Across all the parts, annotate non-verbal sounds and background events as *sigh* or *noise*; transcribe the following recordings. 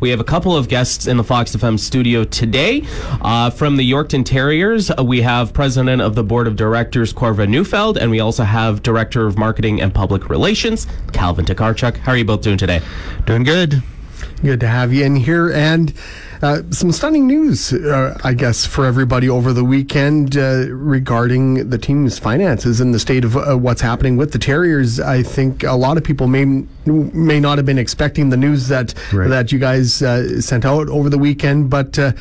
We have a couple of guests in the Fox FM studio today. Uh, from the Yorkton Terriers, uh, we have President of the Board of Directors, Corvyn Neufeld, and we also have Director of Marketing and Public Relations, Calvin Tokarchuk. How are you both doing today? Doing good. Good to have you in here. And uh, some stunning news, uh, I guess, for everybody over the weekend uh, regarding the team's finances and the state of uh, what's happening with the Terriers. I think a lot of people may may not have been expecting the news that right. that you guys uh, sent out over the weekend, but uh,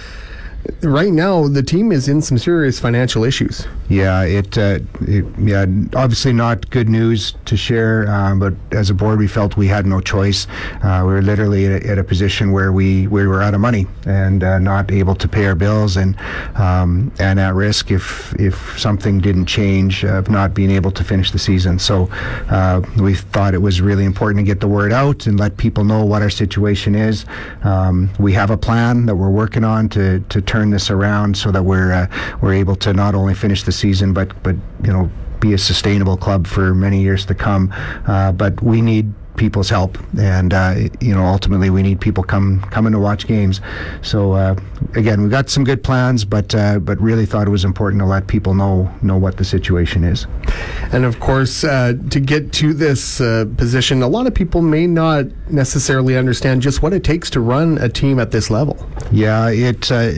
right now the team is in some serious financial issues. Yeah, it, uh, it yeah, obviously not good news to share, um, but as a board we felt we had no choice. Uh, we were literally at a, at a, position where we, we were out of money and uh, not able to pay our bills and um, and at risk if if something didn't change of not being able to finish the season. So uh, we thought it was really important to get the word out and let people know what our situation is. Um, we have a plan that we're working on to to turn this around so that we're uh, we're able to not only finish the season but but you know be a sustainable club for many years to come. Uh, but we need people's help, and uh, you know ultimately we need people come coming to watch games. So uh, again, we've got some good plans, but uh, but really thought it was important to let people know know what the situation is. And of course, uh, to get to this uh, position, a lot of people may not necessarily understand just what it takes to run a team at this level. Yeah, it uh,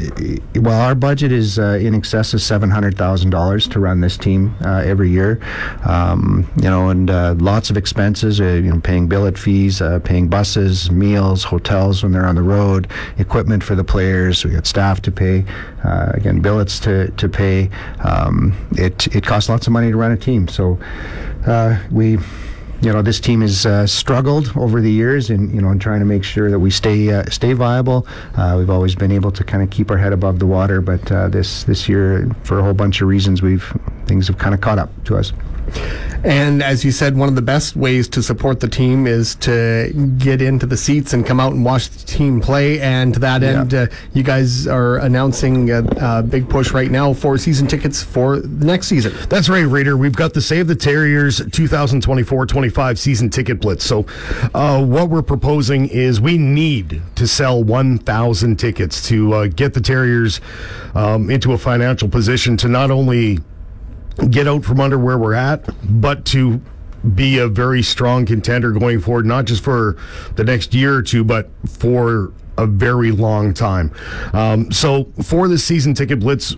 well, our budget is in excess of seven hundred thousand dollars to run this team every year. Um, you know, and lots of expenses. you know, paying billet fees, uh, paying buses, meals, hotels when they're on the road, equipment for the players. We got staff to pay, uh, again, billets to, to pay. Um, it, it costs lots of money to run a team. So uh, we you know this team has uh, struggled over the years in you know in trying to make sure that we stay uh, stay viable. Uh, we've always been able to kind of keep our head above the water, but uh, this this year, for a whole bunch of reasons, we've things have kind of caught up to us. And as you said, one of the best ways to support the team is to get into the seats and come out and watch the team play. And to that yeah. end, uh, you guys are announcing a, a, big push right now for season tickets for the next season. That's right, Reader. We've got the Save the Terriers 2024-25 season ticket blitz. So uh, what we're proposing is we need to sell 1,000 tickets to uh, get the Terriers um, into a financial position to not only get out from under where we're at, but to be a very strong contender going forward, not just for the next year or two, but for a very long time. Um, so for the season ticket blitz,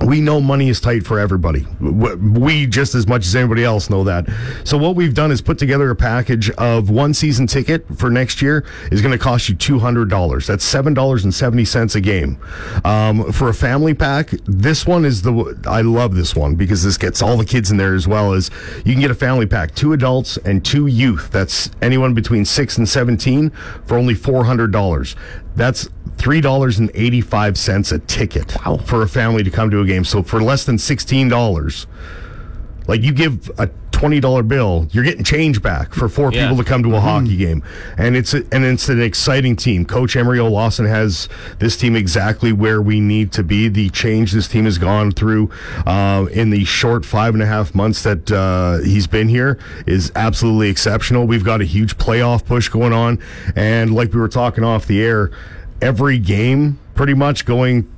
we know money is tight for everybody. We just as much as anybody else know that. So what we've done is put together a package of one season ticket for next year is going to cost you two hundred dollars. That's seven dollars and seventy cents a game. Um, for a family pack, this one is the I love this one because this gets all the kids in there as well as you can get a family pack, two adults and two youth. That's anyone between six and seventeen for only four hundred dollars. That's three dollars and eighty five cents a ticket wow. for a family to come to a game. So for less than sixteen dollars, like you give a twenty dollar bill, you're getting change back for four yeah. people to come to a mm-hmm. hockey game, and it's a, and it's an exciting team. Coach Emery Lawson has this team exactly where we need to be. The change this team has gone through uh, in the short five and a half months that uh, he's been here is absolutely exceptional. We've got a huge playoff push going on, and like we were talking off the air, every game pretty much going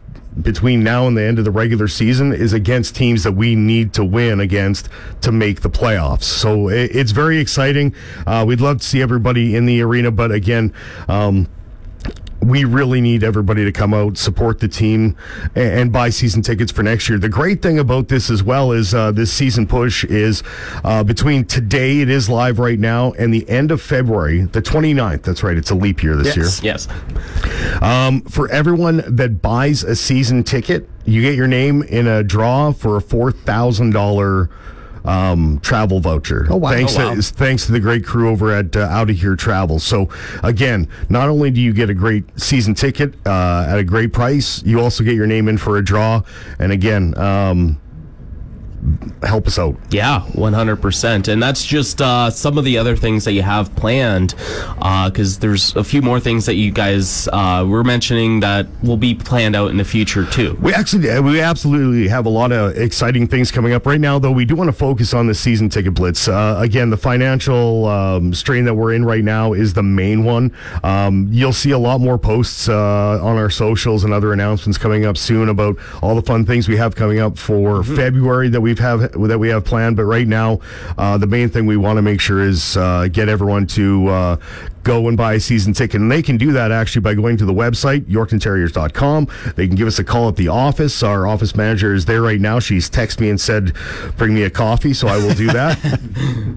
between now and the end of the regular season is against teams that we need to win against to make the playoffs. So it's very exciting. Uh, we'd love to see everybody in the arena, but again, um, we really need everybody to come out, support the team, and, and, buy season tickets for next year. The great thing about this as well is uh, this season push is uh, between today, it is live right now, and the end of February, the 29th. That's right, it's a leap year this yes. year. Yes. Um, for everyone that buys a season ticket, you get your name in a draw for a $4,000 um, travel voucher. Oh, wow. Thanks, Oh, wow. To, thanks to the great crew over at uh, Out of Here Travel. So, again, not only do you get a great season ticket uh, at a great price, you also get your name in for a draw. And again, um, help us out. Yeah, 100%. And that's just uh, some of the other things that you have planned, because there's a few more things that you guys uh, were mentioning that will be planned out in the future, too. We actually, uh, we absolutely have a lot of exciting things coming up right now. Though we do want to focus on the season ticket blitz. Uh, again, the financial um, strain that we're in right now is the main one. Um, you'll see a lot more posts uh, on our socials and other announcements coming up soon about all the fun things we have coming up for February that we've have that we have planned. But right now, uh, the main thing we want to make sure is uh, get everyone to uh, go and buy a season ticket. And they can do that actually by going to the website, yorktonterriers.com. They can give us a call at the office. Our office manager is there right now. She's texted me and said, bring me a coffee, so I will do that.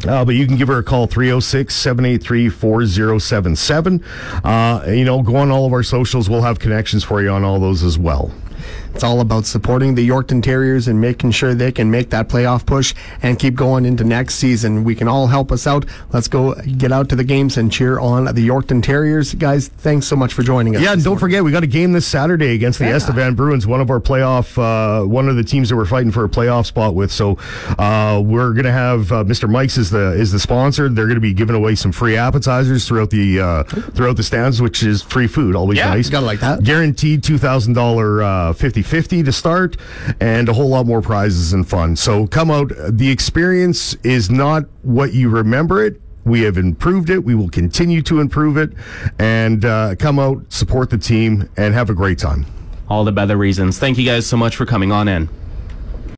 *laughs* uh, but you can give her a call, 306 783 4077. Uh, You know, go on all of our socials. We'll have connections for you on all those as well. It's all about supporting the Yorkton Terriers and making sure they can make that playoff push and keep going into next season. We can all help us out. Let's go get out to the games and cheer on the Yorkton Terriers. Guys, thanks so much for joining us. Yeah, and don't morning. forget we got a game this Saturday against the Yeah. Estevan Bruins, one of our playoff, uh, one of the teams that we're fighting for a playoff spot with. So uh, we're gonna have uh, Mr. Mike's is the is the sponsor. They're gonna be giving away some free appetizers throughout the uh, throughout the stands, which is free food, always Yeah, nice. gotta like that. Guaranteed two thousand dollar uh, fifty fifty to start, and a whole lot more prizes and fun. So come out. The experience is not what you remember it. We have improved it. We will continue to improve it, and uh, come out, support the team, and have a great time. All the better reasons. Thank you guys so much for coming on in.